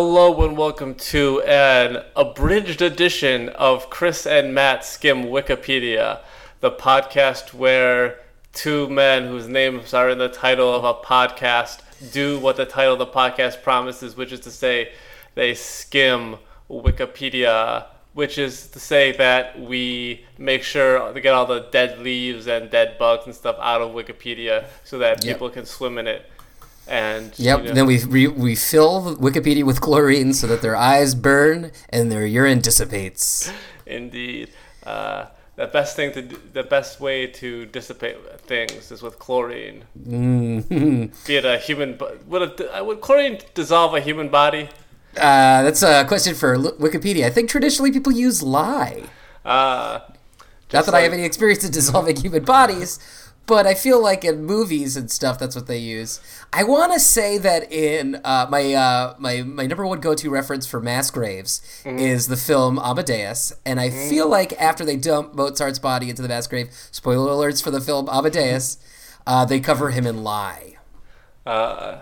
Hello and welcome to an abridged edition of Chris and Matt Skim Wikipedia, the podcast where two men whose names are in the title of a podcast do what the title of the podcast promises, which is to say, they skim Wikipedia, which is to say that we make sure to get all the dead leaves and dead bugs and stuff out of Wikipedia so that Yep. people can swim in it. And Yep. you know- Then we re- we fill Wikipedia with chlorine so that their eyes burn and their urine dissipates. Indeed. Uh, the best thing to do, the best way to dissipate things is with chlorine. Mm. Be it a human, bo- would, a, would chlorine dissolve a human body? Uh, that's a question for Wikipedia. I think traditionally people use lye. Uh, Not that I have any experience in dissolving human bodies, but I feel like in movies and stuff, that's what they use. I want to say that in uh, my uh, my my number one go to reference for mass graves is the film Amadeus, and I feel like after they dump Mozart's body into the mass grave, spoiler alerts for the film Amadeus, uh, they cover him in lye. uh,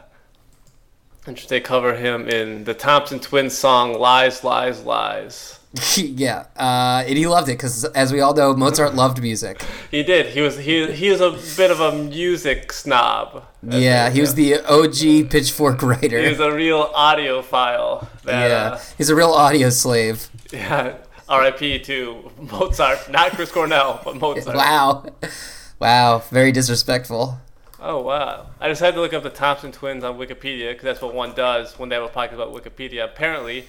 they cover him in the Thompson Twins song "Lies, Lies, Lies." yeah, uh, and he loved it because, as we all know, Mozart loved music. He did. He was he he was a bit of a music snob. Yeah, he was the OG Pitchfork writer. He was a real audiophile. That, yeah, uh, he's a real audio slave. yeah. R.I.P. to Mozart, not Chris Cornell, but Mozart. Wow. Wow. Very disrespectful. Oh wow! I decided to look up the Thompson twins on Wikipedia because that's what one does when they have a podcast about Wikipedia. Apparently,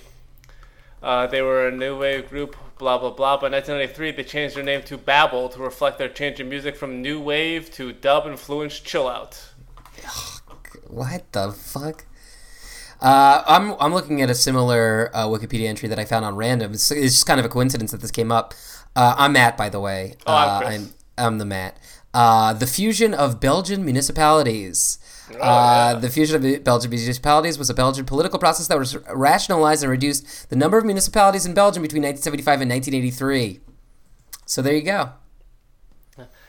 uh, they were a new wave group, blah blah blah. But in 1993, they changed their name to Babble to reflect their change in music from new wave to dub influenced chill out. What the fuck? Uh, I'm, I'm looking at a similar uh, Wikipedia entry that I found on random. It's, it's just kind of a coincidence that this came up. Uh, I'm Matt, by the way. Oh, I'm uh, Chris. I'm, I'm the Matt. Uh, the fusion of Belgian municipalities. Oh, uh, yeah. The fusion of Belgian municipalities was a Belgian political process that was rationalized and reduced the number of municipalities in Belgium between 1975 and 1983. So there you go.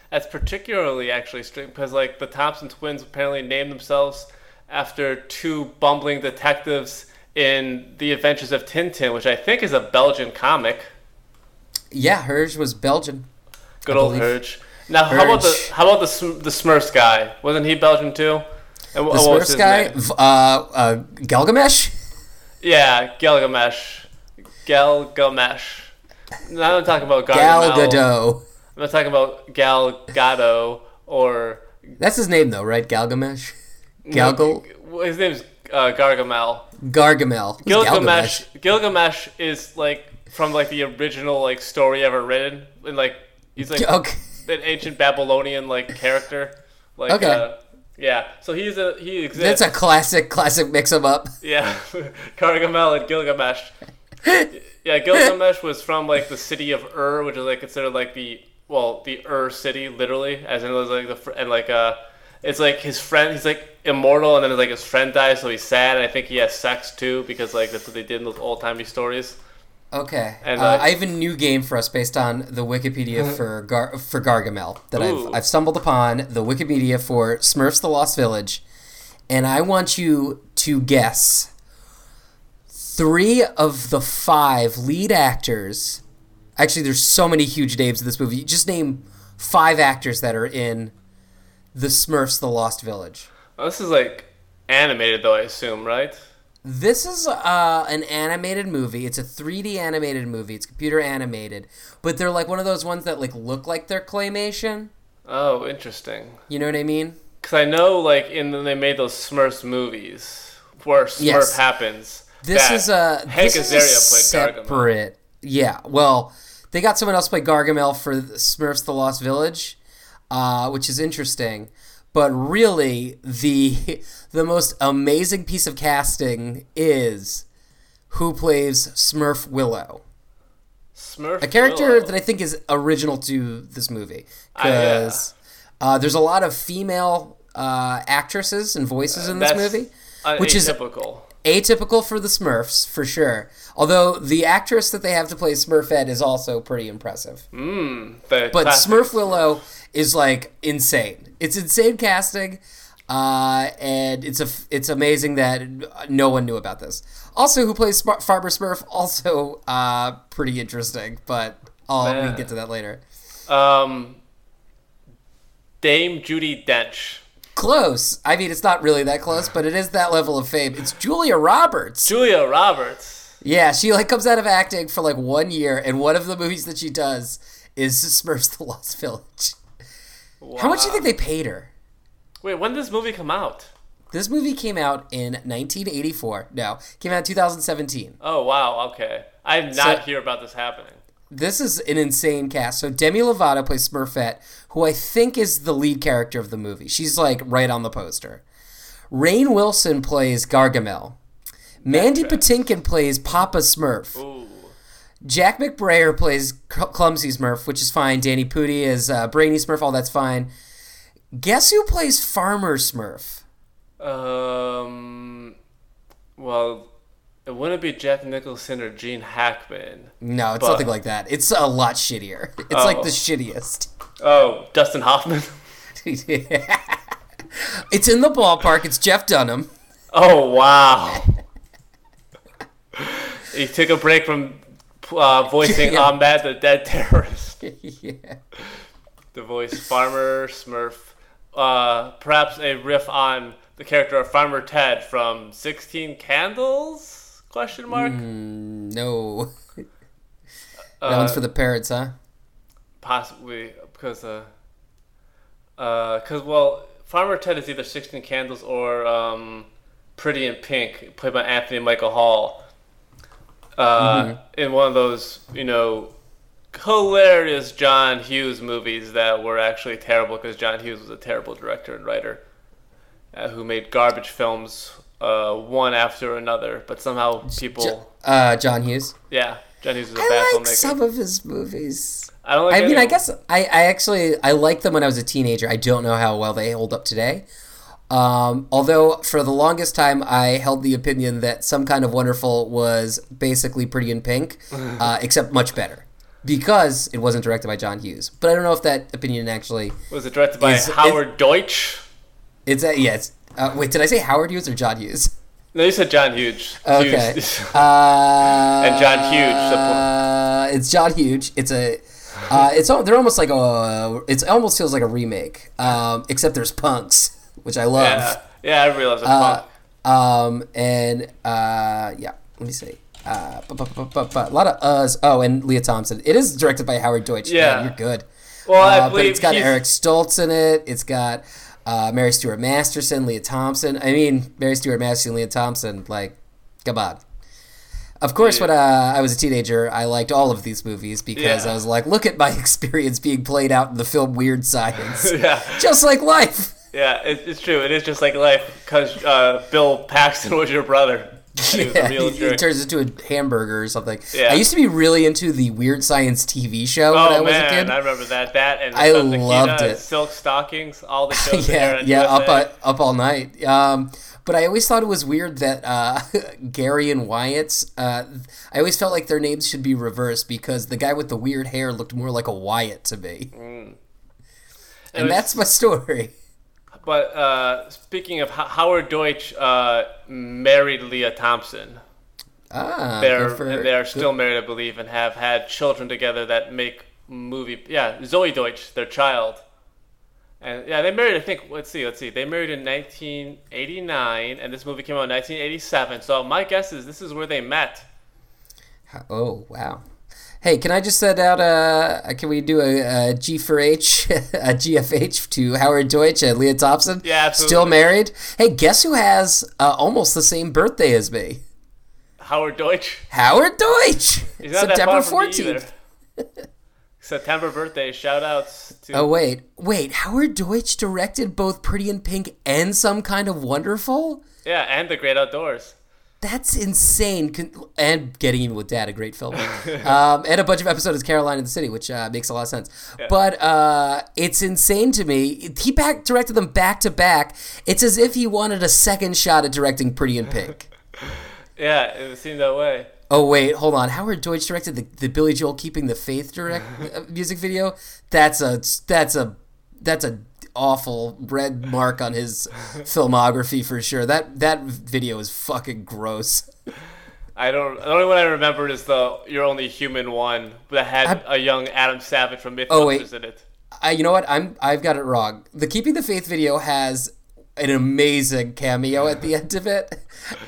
That's particularly actually strange because like the Thompson twins apparently named themselves after two bumbling detectives in The Adventures of Tintin, which I think is a Belgian comic. Yeah, hers was Belgian. Good I old believe. Herge. Now, how about the how about the the Smurfs guy? Wasn't he Belgian too? And The Smurfs guy, uh, uh, Gilgamesh. Yeah, Gilgamesh. Gilgamesh. Now I'm talking about Gal Gadot. I'm not talking about Gal Gadot or That's his name, though, right? Galgamesh. Galgal. No, his name's uh, Gargamel. Gargamel. Gilgamesh. Gilgamesh is like from like the original like story ever written, and like he's like Okay. An ancient Babylonian like character. Like, Okay. uh, yeah. So he's a he exists. That's a classic, classic mix 'em up. Yeah, Gargamel and Gilgamesh. yeah, Gilgamesh was from like the city of Ur, which is like considered like the well the Ur city, literally, as in it was like the and like uh, it's like his friend. He's like immortal, and then like his friend dies, so he's sad. And I think he has sex too, because like that's what they did in those old timey stories. Okay. And, uh, uh, I have a new game for us based on the Wikipedia for Gar- for Gargamel that Ooh. I've, I've stumbled upon the Wikipedia for Smurfs: The Lost Village, and I want you to guess three of the five lead actors. Actually, there's so many huge names in this movie. Just name five actors that are in the Smurfs: The Lost Village. Well, this is like animated, though I assume, right? This is uh, an animated movie. It's a 3D animated movie. It's computer animated, but they're like one of those ones that like look like they're claymation. Oh, interesting. You know what I mean? Because I know, like, in the, they made those Smurfs movies where Smurf Yes. happens. This is a Hank this is a Azaria played Gargamel. separate. Yeah, well, they got someone else play Gargamel for Smurfs: The Lost Village, uh, which is interesting. But really, the the most amazing piece of casting is who plays Smurf Willow. Smurf a character Willow. that I think is original to this movie Ah, yeah. because uh, there's a lot of female uh, actresses and voices in this movie, uh, which is atypical. for the Smurfs for sure. Although the actress that they have to play Smurfette is also pretty impressive. Mm, But classic Smurf Willow is like insane. It's insane casting. Uh, and it's a it's amazing that no one knew about this. Also, who plays Smar- Farmer Smurf? Also, uh, pretty interesting, but I'll we can get to that later. Um, Dame Judi Dench. Close. I mean, it's not really that close, but it is that level of fame. It's Julia Roberts. Julia Roberts. Yeah, she like comes out of acting for like one year, and one of the movies that she does is Smurfs: The Lost Village. Wow. How much do you think they paid her? Wait, when did this movie come out? This movie came out in 1984. No, came out in 2017. Oh wow, okay. I did not hear about this happening. This is an insane cast. So Demi Lovato plays Smurfette, who I think is the lead character of the movie. She's like right on the poster. Rainn Wilson plays Gargamel. Mandy Patinkin plays Papa Smurf. Ooh. Jack McBrayer plays Cl- Clumsy Smurf, which is fine. Danny Pudi is uh, Brainy Smurf, all that's fine. Guess who plays Farmer Smurf? Um. Well, it wouldn't be Jack Nicholson or Gene Hackman. No, it's But- nothing like that. It's a lot shittier. It's like the shittiest. Oh, Dustin Hoffman. it's in the ballpark. It's Jeff Dunham. Oh wow. he took a break from uh, voicing Yeah. Achmed the Dead Terrorist. yeah. The voice Farmer Smurf. Uh, perhaps a riff on the character of Farmer Ted from Sixteen Candles? Question mark. No. that Uh, one's for the parrots, huh? Possibly because uh, uh, cause well, Farmer Ted is either Sixteen Candles or um, Pretty in Pink, played by Anthony Michael Hall. Uh, in one of those, you know, hilarious John Hughes movies that were actually terrible because John Hughes was a terrible director and writer uh, who made garbage films uh, one after another. But somehow people, Jo- uh, John Hughes. yeah, John Hughes was a I bad like filmmaker. some of his movies. I don't like. I mean, of I guess I, I actually I liked them when I was a teenager. I don't know how well they hold up today. Um, although for the longest time I held the opinion that Some Kind of Wonderful was basically Pretty in Pink, uh, except much better because it wasn't directed by John Hughes. But I don't know if that opinion actually Was it directed by Is- Howard Deutch? it's a, yeah. It's, uh, wait, did I say Howard Hughes or John Hughes? No, you said John Hughes. Okay. Hughes. Uh, And John Hughes, Uh, it's John Hughes. It's a. Uh, it's they're almost like a. It's almost feels like a remake. Um, except there's punks, which I love. yeah, yeah, I realized it's Uh, punk. um, and uh, yeah, let me see. Uh, bu- bu- bu- a lot of uhs. Oh, and Lea Thompson. It is directed by Howard Deutch. Yeah. Man, you're good. Well, I Uh, but it's got he's- Eric Stoltz in it. It's got uh, Mary Stuart Masterson, Lea Thompson. I mean, Mary Stuart Masterson, Lea Thompson. Like, come on. Of course, Yeah. when uh, I was a teenager, I liked all of these movies because Yeah. I was like, look at my experience being played out in the film Weird Science. yeah, Just like life. yeah, it, it's true. It is just like life because uh, Bill Paxton was your brother. And he was a Yeah, he turns into a hamburger or something. Yeah. I used to be really into the Weird Science TV show when I Oh was a man, kid. I remember that. That and I loved Nikita, it. Silk Stockings, all the shows. yeah, yeah, up USA. uh, up all night. Um, but I always thought it was weird that uh, Gary and Wyatt's. Uh, I always felt like their names should be reversed because the guy with the weird hair looked more like a Wyatt to me, It and was- that's my story. But uh, speaking of Ho- Howard Deutch, uh, married Lea Thompson. Ah, They're for- they're still married, I believe, and have had children together that make movie. Yeah, Zoey Deutch, their child. And yeah, they married. I think. Let's see. Let's see. They married in 1989, and this movie came out in 1987. So my guess is this is where they met. Oh wow. Hey, can I just send out a? Can we do a, a G for H, a GFH to Howard Deutch and Lea Thompson? Yeah, absolutely. Still married. Hey, guess who has uh, almost the same birthday as me? Howard Deutch. Howard Deutch. He's not that September fourteenth. September birthday. Shout outs to. Oh wait, wait. Howard Deutch directed both Pretty in Pink and Some Kind of Wonderful. Yeah, and the Great Outdoors. That's insane. Con- And Getting Even with Dad, a great film. um, and a bunch of episodes of Caroline in the City, which uh, makes a lot of sense. But uh, it's insane to me. He back directed them back to back. It's as if he wanted a second shot at directing Pretty in Pink. Yeah, it seemed that way. Oh wait, hold on. Howard Deutch directed the, the Billy Joel Keeping the Faith direct uh, music video. That's a that's a that's a awful red mark on his filmography for sure. That that video is fucking gross. I don't. The only one I remember is the "You're Only Human" one that had a young Adam Savage from Oh, wait. MythBusters in it. I, you know what? I'm I've got it wrong. The Keeping the Faith video has an amazing cameo at the end of it,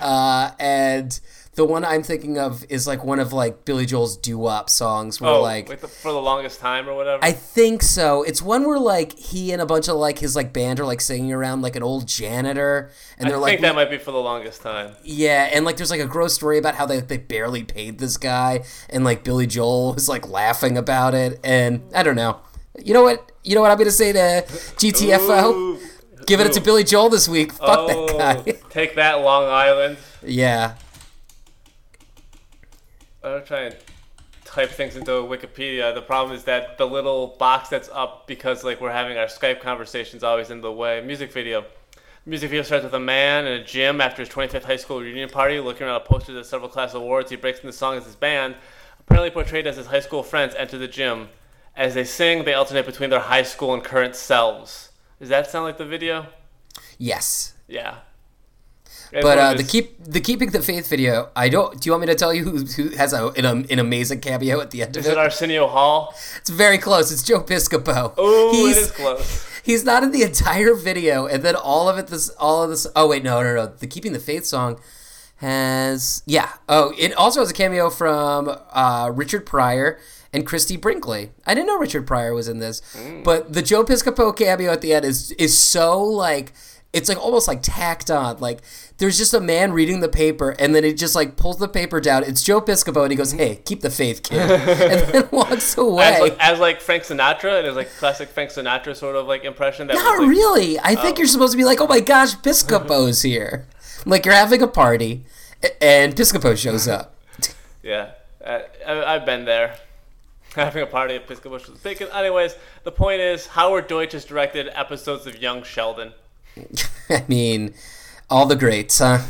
uh, and the one I'm thinking of is like one of like Billy Joel's doo-wop songs where Oh, like like the, for the longest time or whatever. I think so. It's one where like he and a bunch of like his like band are like singing around like an old janitor, and they're think like, that might be for the longest time. yeah, and like there's like a gross story about how they they barely paid this guy, and like Billy Joel was like laughing about it, and I don't know. You know what? You know what I'm gonna say to GTFO? Ooh. Give it to Billy Joel this week. Fuck oh, that guy. take that, Long Island. yeah. I'm trying to type things into Wikipedia. The problem is that the little box that's up because like we're having our Skype conversations always in the way. Music video. Music video starts with a man in a gym after his 25th high school reunion party, looking around a poster at several class awards. He breaks into song as his band, apparently portrayed as his high school friends, enter the gym. As they sing, they alternate between their high school and current selves. Does that sound like the video? Yes. Yeah. But uh, the keep the keeping the faith video. I don't. Do you want me to tell you who, who has a an, an amazing cameo at the end of is it it? Arsenio Hall? It's very close. It's Joe Piscopo. Oh, he's, it is close. He's not in the entire video, and then all of it. This all of this. Oh wait, no, no, no. The Keeping the Faith song has yeah. Oh, it also has a cameo from uh, Richard Pryor and Christie Brinkley. I didn't know Richard Pryor was in this, but the Joe Piscopo cameo at the end is is so like it's like almost like tacked on. Like there's just a man reading the paper, and then it just like pulls the paper down. It's Joe Piscopo, and he goes, "Hey, keep the faith, kid," and then walks away. As like, as like Frank Sinatra, and it is like classic Frank Sinatra sort of like impression. That Not was, like, really. I think oh. you're supposed to be like, oh my gosh, Piscopo's here. Like you're having a party, and Piscopo shows up. Yeah, I, I've been there. Having a party at Piscopo bacon. Anyways, the point is, Howard Deutch has directed episodes of Young Sheldon. I mean, all the greats, huh?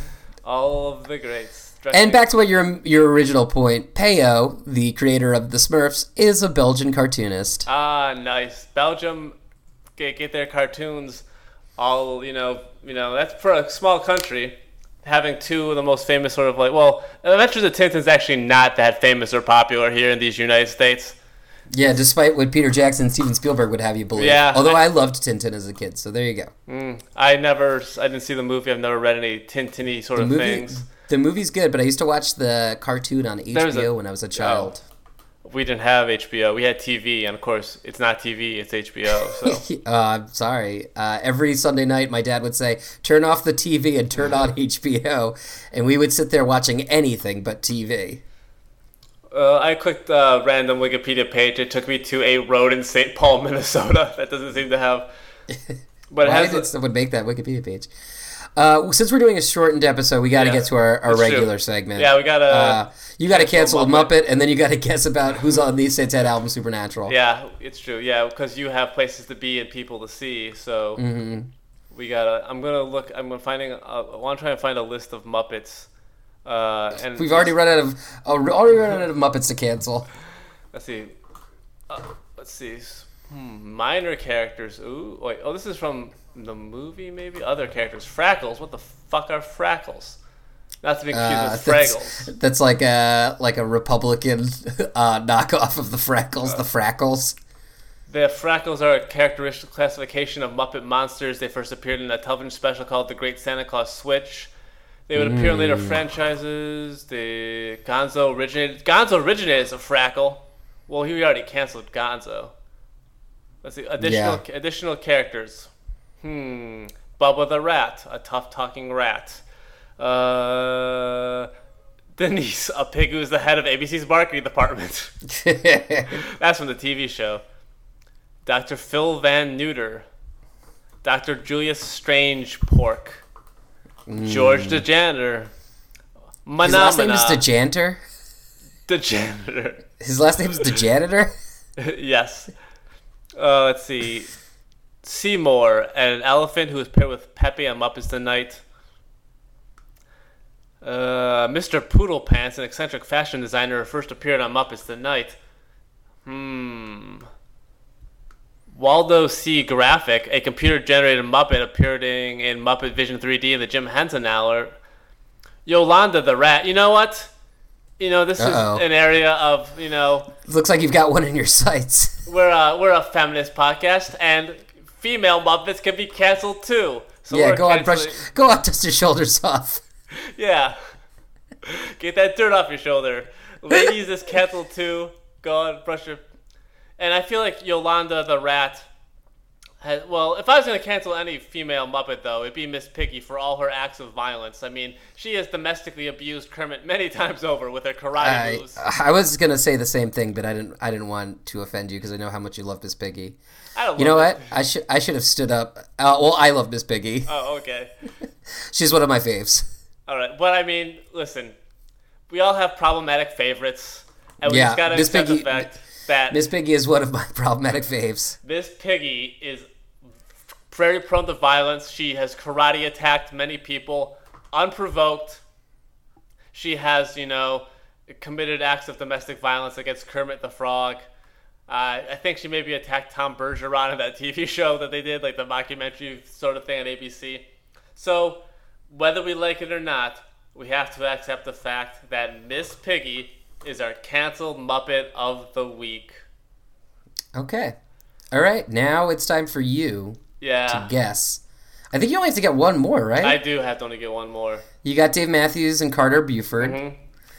All of the greats. And back to what your your original point, Peyo, the creator of the Smurfs, is a Belgian cartoonist. Ah, nice. Belgium get, get their cartoons all, you know, you know, that's for a small country having two of the most famous sort of like, well, Adventures of Tintin's actually not that famous or popular here in these United States. Yeah, despite what Peter Jackson and Steven Spielberg would have you believe. Yeah, Although I- I, loved Tintin as a kid, so there you go. Mm, I never, I didn't see the movie. I've never read any Tintiny sort The of movie, things. the movie's good, but I used to watch the cartoon on HBO a- when I was a child. We didn't have HBO. We had TV, and of course, it's not TV; it's HBO. So Uh, I'm sorry. Uh, every Sunday night, my dad would say, "Turn off the TV and turn on HBO," and we would sit there watching anything but TV. Uh, I clicked a random Wikipedia page. It took me to a road in St. Paul, Minnesota. That doesn't seem to have. But it Why has. did someone make that Wikipedia page? Uh, since we're doing a shortened episode, we got to Yeah, get to our, our that's true. regular segment. Yeah, we gotta. Uh, you got to cancel Muppet. Muppet, and then you got to guess about who's on the Ted album Supernatural. yeah, it's true. Yeah, because you have places to be and people to see. So Mm-hmm. we gotta. I'm gonna look. I'm gonna finding. Uh, I want to try and find a list of Muppets. Uh, and We've already run out of uh, already run out of Muppets to cancel. Let's see. Uh, let's see. Hmm, minor characters. Ooh, wait. Oh, this is from the movie, maybe. Other characters. Frackles. What the fuck are Frackles? Not to be confused Uh, with that's, Fraggles. that's like a like a Republican uh, knockoff of the Frackles, the Frackles. The Frackles are a characteristic classification of Muppet monsters. They first appeared in a television special called The Great Santa Claus Switch. They would appear in later Mm. franchises. The Gonzo originated. Gonzo originated as a Frackle. Well, he already canceled Gonzo. Let's see. Additional additional characters. Hmm. Bubba the Rat, a tough talking rat. Uh, Denise, a pig who's the head of ABC's marketing department. That's from the TV show. Dr. Phil Van Neuter. Dr. Julius Strange Pork. George the Janitor. His last name is Manamana, DeJanter. the Janitor. His last name is DeJanitor. yes. Uh, let's see. Seymour, an elephant who is paired with Pepe on Muppets Tonight. Uh, Mr. Poodle Pants, an eccentric fashion designer who first appeared on Muppets Tonight. Hmm. Waldo C. Graphic, a computer-generated Muppet appearing in Muppet Vision 3D in the Jim Henson hour. Yolanda the Rat. You know what? You know this Uh-oh. is an area of you know Looks like you've got one in your sights. we're a, we're a feminist podcast and female Muppets can be canceled too. So yeah, go on, brush, go on, dust your shoulders off. Yeah. Get that dirt off your shoulder. Ladies is canceled too. Go on, brush your. And I feel like Yolanda the rat. Has, well, if I was going to cancel any female Muppet, though, it'd be Miss Piggy for all her acts of violence. I mean, she has domestically abused Kermit many times over with her karate I, moves. I was gonna say the same thing, but I didn't. I didn't want to offend you because I know how much you love Miss Piggy. I don't You know what? I should. I should have stood up. Uh, well, I love Miss Piggy. Oh, okay. She's one of my faves. All right. But I mean, listen, we all have problematic favorites. And we Yeah, just got to Miss accept Piggy- the fact that Miss Piggy is one of my problematic faves. Miss Piggy is very prone to violence. She has karate attacked many people unprovoked. She has, you know, committed acts of domestic violence against Kermit the Frog. Uh, I think she maybe attacked Tom Bergeron in that TV show that they did, like the mockumentary sort of thing on ABC. So, whether we like it or not, we have to accept the fact that Miss Piggy is our canceled Muppet of the week. Okay. All right. Now it's time for you Yeah. to guess. I think you only have to get one more, right? I do have to only get one more. you got Dave Matthews and Carter Beauford.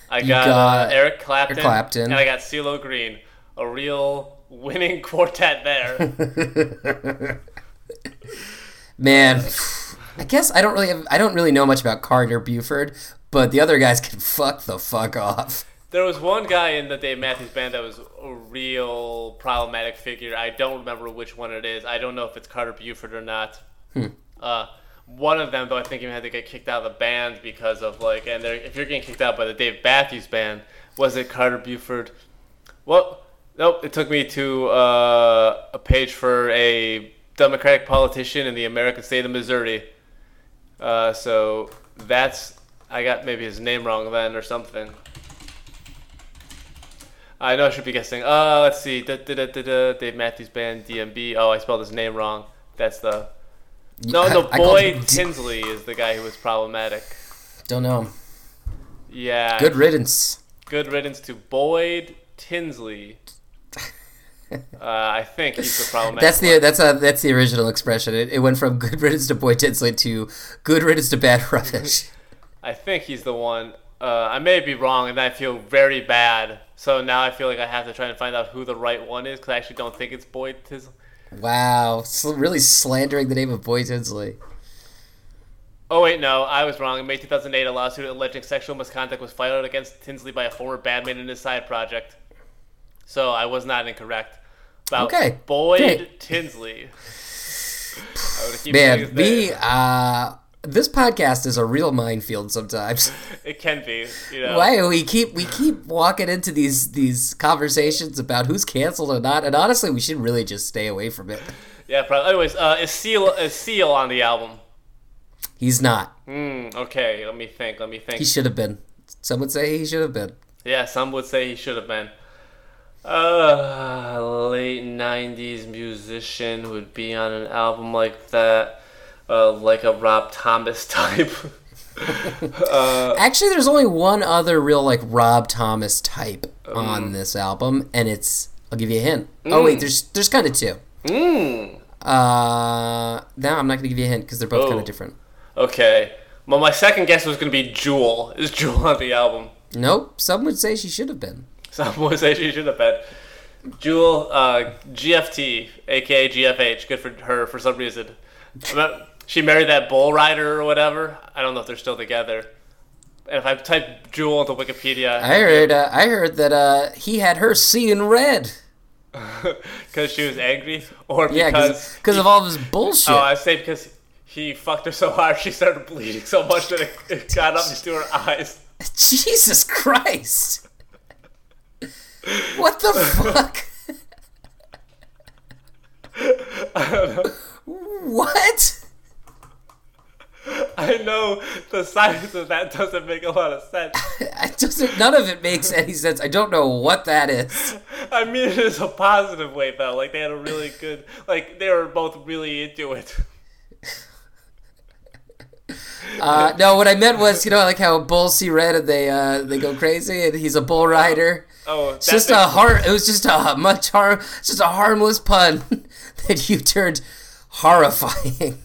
I You got, got uh, Eric Clapton, Clapton. and I got CeeLo Green. A real winning quartet there. Man, I guess I don't really have, I don't really know much about Carter Beauford, but the other guys can fuck the fuck off. There was one guy in the Dave Matthews Band that was a real problematic figure. I don't remember which one it is. I don't know if it's Carter Beauford or not. Hmm. Uh, one of them, though, I think even had to get kicked out of the band because of like, and if you're getting kicked out by the Dave Matthews Band, was it Carter Beauford? Well, nope. It took me to uh, a page for a Democratic politician in the American state of Missouri. Uh, so that's I got maybe his name wrong then or something. I know I should be guessing. Uh, let's see. Da, da, da, da, da, Dave Matthews Band, DMB. Oh, I spelled his name wrong. That's the. No, no, I- Boyd D- Tinsley is the guy who was problematic. Don't know. Yeah. Good riddance. Good riddance to Boyd Tinsley. Uh, I think he's the problematic. That's the that's a that's the original expression. It, it went from good riddance to Boy Tinsley to good riddance to bad rubbish. I think he's the one. Uh, I may be wrong, and I feel very bad. So now I feel like I have to try and find out who the right one is, because I actually don't think it's Boyd Tinsley. Wow, sl- really slandering the name of Boyd Tinsley. Oh wait, no, I was wrong. In May 2008, a lawsuit alleging sexual misconduct was filed against Tinsley by a former bandmate in his side project. So I was not incorrect. About Okay, Boyd great. Tinsley. I keep Man, we uh this podcast is a real minefield sometimes. It can be, you know. Why we keep we keep walking into these these conversations about who's canceled or not, and honestly, we should really just stay away from it. Yeah, probably. Anyways, uh, is Seal is Seal on the album? He's not. Hmm. Okay, let me think. Let me think. He should have been. Some would say he should have been. Yeah, some would say he should have been. Uh, late '90s musician would be on an album like that, uh, like a Rob Thomas type. uh, Actually, there's only one other real like Rob Thomas type Um. on this album, and it's I'll give you a hint. Oh wait, there's there's kind of two. mm, Uh, no, I'm not gonna give you a hint because they're both kind Oh. of different. okay. Well, my second guess was gonna be Jewel. Is Jewel on the album? Nope. Some would say she should have been. Some would say she should have been. Jewel, uh, GFT, aka GFH, good for her for some reason. But She married that bull rider or whatever. I don't know if they're still together. And if I type Jewel into Wikipedia, I heard. Uh, I heard that uh, he had her seeing red. because she was angry, or Yeah, because because of all of his bullshit. oh, I say because he fucked her so hard she started bleeding so much that it, it got up into her eyes. Jesus Christ! What the fuck? I don't know. What? I know the science of that doesn't make a lot of sense. It doesn't. None of it makes any sense. I don't know what that is. I mean it is a positive way though. Like they had a really good, like they were both really into it. Uh, no, what I meant was, you know, like how bulls see red and they uh, they go crazy, and he's a bull rider. Oh, It's just a har- It was just a much harm, just a harmless pun that you turned horrifying.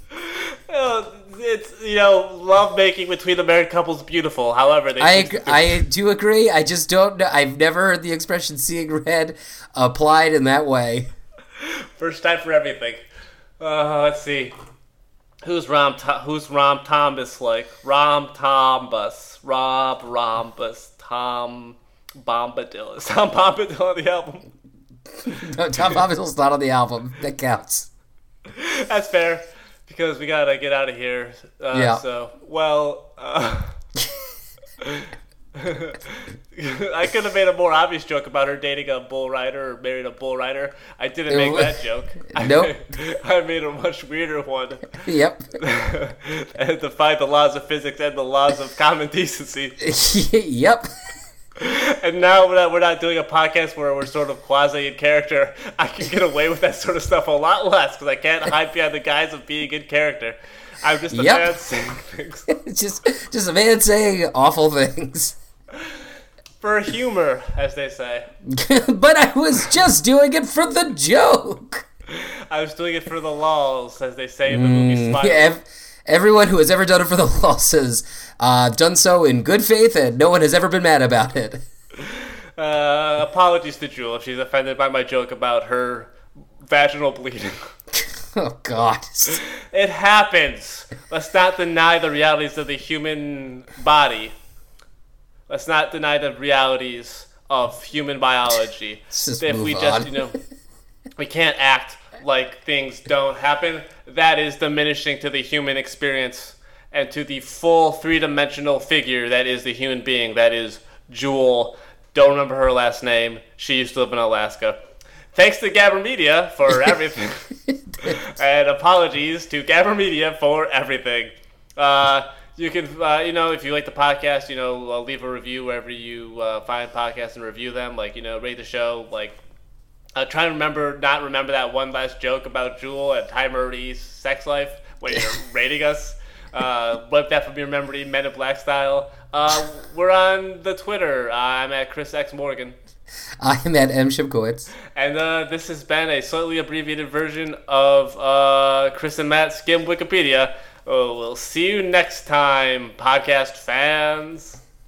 Oh, it's you know love making between the married couples beautiful. However, they I seem ag- to- I do agree. I just don't know. I've never heard the expression "seeing red" applied in that way. first time for everything. Uh, let's see. Who's Rom? To- who's Rom Thomas like? Rom Tombus, Rob Rhombus, Tom Bombadil. Is Tom Bombadil on the album? No, Tom Bombadil's not on the album. That counts. That's fair because we gotta get out of here. Uh, Yeah. So, well, uh, I could have made a more obvious joke about her dating a bull rider or married a bull rider. I didn't make that joke. Nope. I made a much weirder one. Yep. and defied the laws of physics and the laws of common decency. yep. And now that we're not doing a podcast where we're sort of quasi in character, I can get away with that sort of stuff a lot less because I can't hide behind the guise of being in character. I'm just a Yep. man saying things just just a man saying awful things. for humor, as they say. but I was just doing it for the joke. I was doing it for the laws, as they say in the movie mm, Spider. Yeah, ev- everyone who has ever done it for the says, uh, done so in good faith and no one has ever been mad about it. Uh, apologies to Jewel if she's offended by my joke about her vaginal bleeding. Oh, God. It happens. Let's not deny the realities of the human body. Let's not deny the realities of human biology. if we move just, on. you know, we can't act like things don't happen. That is diminishing to the human experience and to the full three-dimensional figure that is the human being. That is Jewel. Don't remember her last name. She used to live in Alaska. Thanks to Gabber Media for everything. and apologies to Gabber Media for everything. Uh, you can, uh, you know, if you like the podcast, you know, uh, leave a review wherever you uh, find podcasts and review them. Like, you know, rate the show. Like, uh, try to remember, not remember that one last joke about Jewel and Ty Murray's sex life when you're rating us. Uh, wipe that from your memory, Men in Black style. Uh, we're on the Twitter. I'm at Chris X Morgan. I'm at M. Shipkowitz. And uh, this has been a slightly abbreviated version of uh, Chris and Matt Skim Wikipedia. Oh, we'll see you next time, podcast fans.